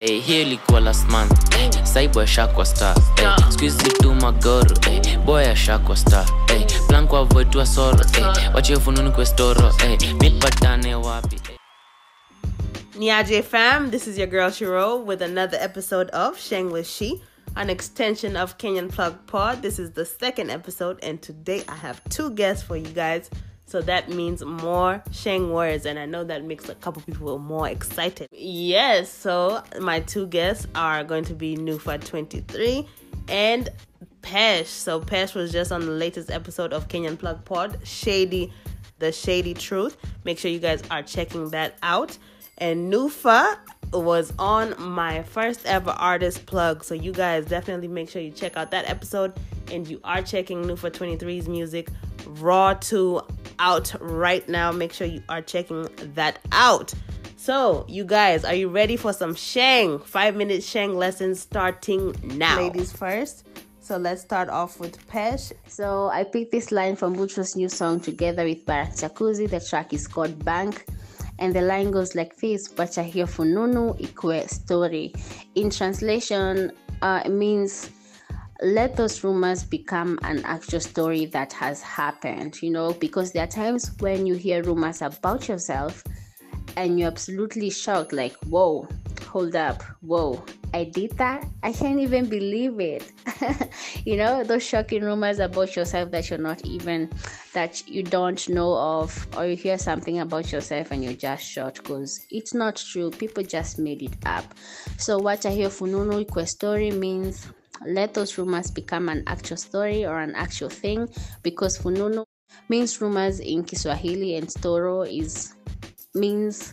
Hey, hiyo ilikuwa last month eh, hey, saibo ashakwa star. Hey, skuizi tu magoro hey, boy star. Eh, hey, plan kwa avoid tu asoro hey, eh, wachie fununi kwestoro hey, mitpatane wapi hey. Niaje fam, this is your girl Shiro with another episode of Sheng with She, an extension of Kenyan Plug Pod. This is the second episode, and today I have two guests for you guys. So that means more Sheng words, and I know that makes a couple people more excited. Yes, so my two guests are going to be Nufa23 and Pesh. So Pesh was just on the latest episode of Kenyan Plug Pod, Shady, the Shady Truth. Make sure you guys are checking that out. And Nufa was on my first ever artist plug. So you guys definitely make sure you check out that episode. And you are checking Nufa 23's music, Raw 2, out right now. Make sure you are checking that out. So, you guys, are you ready for some Sheng? Five minute Sheng lessons starting now. Ladies first. So let's start off with Pesh. So I picked this line from Butro's new song together with Barak Jacuzzi. The track is called Bank. And the line goes like this Bacha here fununu ikwe story. In translation, uh, it means let those rumors become an actual story that has happened, you know, because there are times when you hear rumors about yourself and you're absolutely shocked, like, whoa, hold up, whoa, I did that? I can't even believe it. you know, those shocking rumors about yourself that you're not even, that you don't know of, or you hear something about yourself and you're just shocked because it's not true. People just made it up. So, what I hear fununu story means let those rumors become an actual story or an actual thing because fununu means rumors in Kiswahili and storo is means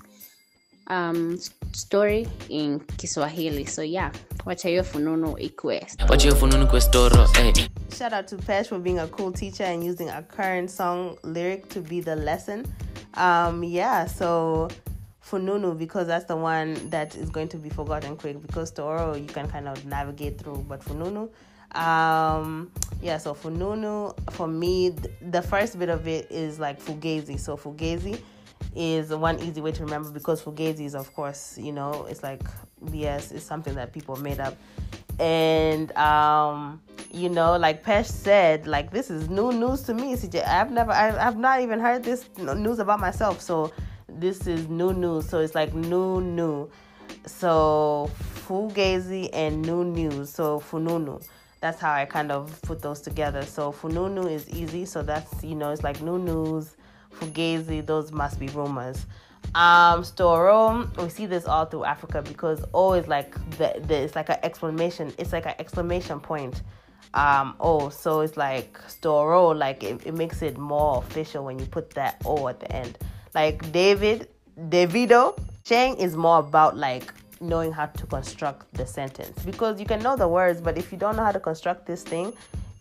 um story in Kiswahili. So yeah, wacha hiyo fununu ikwe. wachie fununi kwestoro hey. Shout out to Pesh for being a cool teacher and using a current song lyric to be the lesson. Um, yeah, so Fununu, because that's the one that is going to be forgotten quick, because Toro you can kind of navigate through, but Fununu, um, yeah, so Fununu, for me, th- the first bit of it is like Fugazi. So Fugazi is one easy way to remember because Fugazi is, of course, you know, it's like BS, it's something that people made up. And, um, you know, like Pesh said, like this is new news to me, CJ. I've never, I've, I've not even heard this news about myself. So this is new news. So it's like new, new. So Fugazi and new news. So Fununu. That's how I kind of put those together. So Fununu is easy. So that's, you know, it's like new news. Fugazi, those must be rumors. Um, Storo, we see this all through Africa because O is like the, the it's like an exclamation, it's like an exclamation point. Um, oh, so it's like Storo, like it, it makes it more official when you put that O at the end. Like David, Davido, Sheng is more about like knowing how to construct the sentence because you can know the words, but if you don't know how to construct this thing,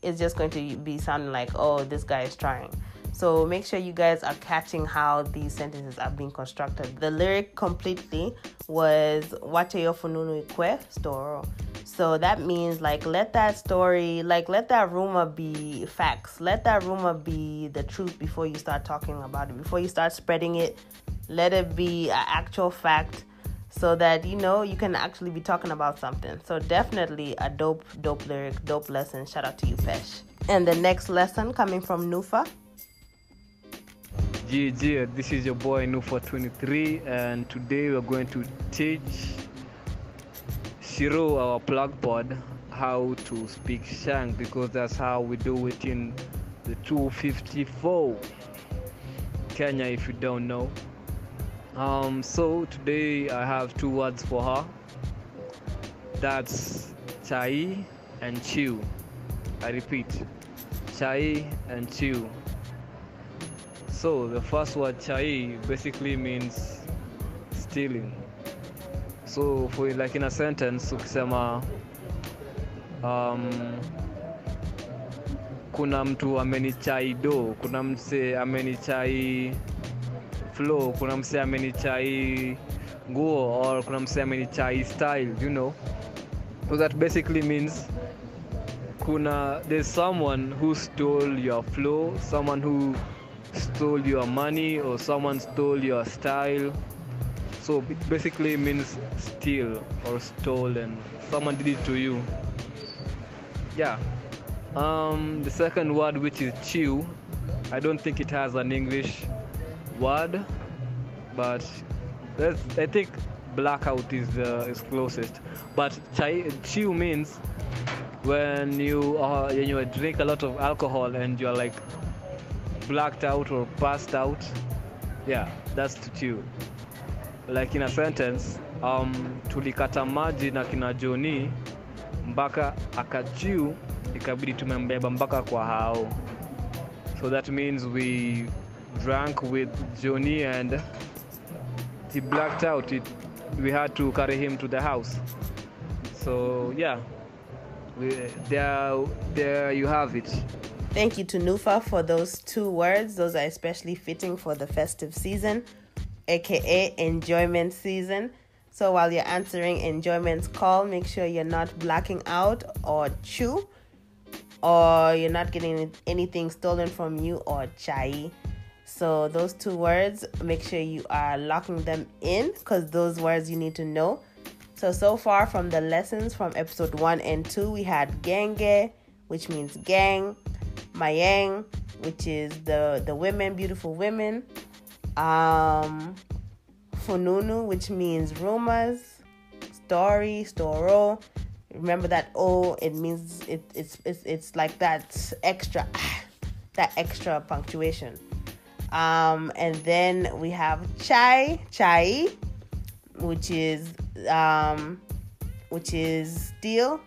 it's just going to be sounding like, oh, this guy is trying. So make sure you guys are catching how these sentences are being constructed. The lyric completely was Wateyo fununu ikwe storo. So that means like let that story, like let that rumor be facts. Let that rumor be the truth before you start talking about it. Before you start spreading it, let it be an actual fact so that you know you can actually be talking about something. So definitely a dope, dope lyric, dope lesson. Shout out to you, Pesh. And the next lesson coming from Nufa. GG, this is your boy Nufa23, and today we're going to teach Shiro, our pod, how to speak Sheng because that's how we do it in the 254 Kenya, if you don't know. Um, so today I have two words for her that's chai and chew. I repeat, chai and chew. So the first word chai basically means stealing. So for like in a sentence ukisema um, kuna mtu amenichai do, kuna mse amenichai flow, kuna mse amenichai nguo or kuna mse amenichai style, you know. So that basically means kuna there's someone who stole your flow, someone who stole your money or someone stole your style So b- basically means steal or stolen. Someone did it to you. Yeah. Um, the second word, which is chew, I don't think it has an English word, but I think blackout is uh, is closest. But chai, chew means when you uh, when you drink a lot of alcohol and you're like blacked out or passed out. Yeah, that's to chew. Like in a sentence, um, tulikata maji na kina Joni mpaka akachiu ikabidi tumembeba mpaka kwa hao. So that means we drank with Johnny and he blacked out. It, we had to carry him to the house. So yeah, we, there, there you have it. Thank you to Nufa for those two words. Those are especially fitting for the festive season, aka enjoyment season. So while you're answering enjoyment's call, make sure you're not blacking out or chew, or you're not getting anything stolen from you or chai. So those two words, make sure you are locking them in because those words you need to know. So so far from the lessons from episode one and two, we had genge, which means gang, mayang, which is the the women, beautiful women, um, fununu, which means rumors, story, storo. Remember that o? It means it, it's it's it's like that extra, that extra punctuation. Um, and then we have chai, chai, which is um, which is steel,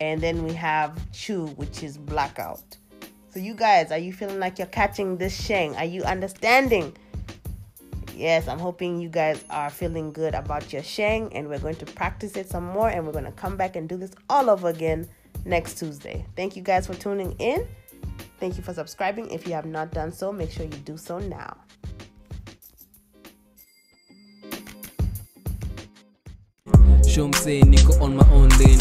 and then we have chu, which is blackout. So you guys, are you feeling like you're catching this sheng? Are you understanding? Yes, I'm hoping you guys are feeling good about your sheng, and we're going to practice it some more, and we're going to come back and do this all over again next Tuesday. Thank you guys for tuning in. Thank you for subscribing. If you have not done so, make sure you do so now. Show msee niko on my own lane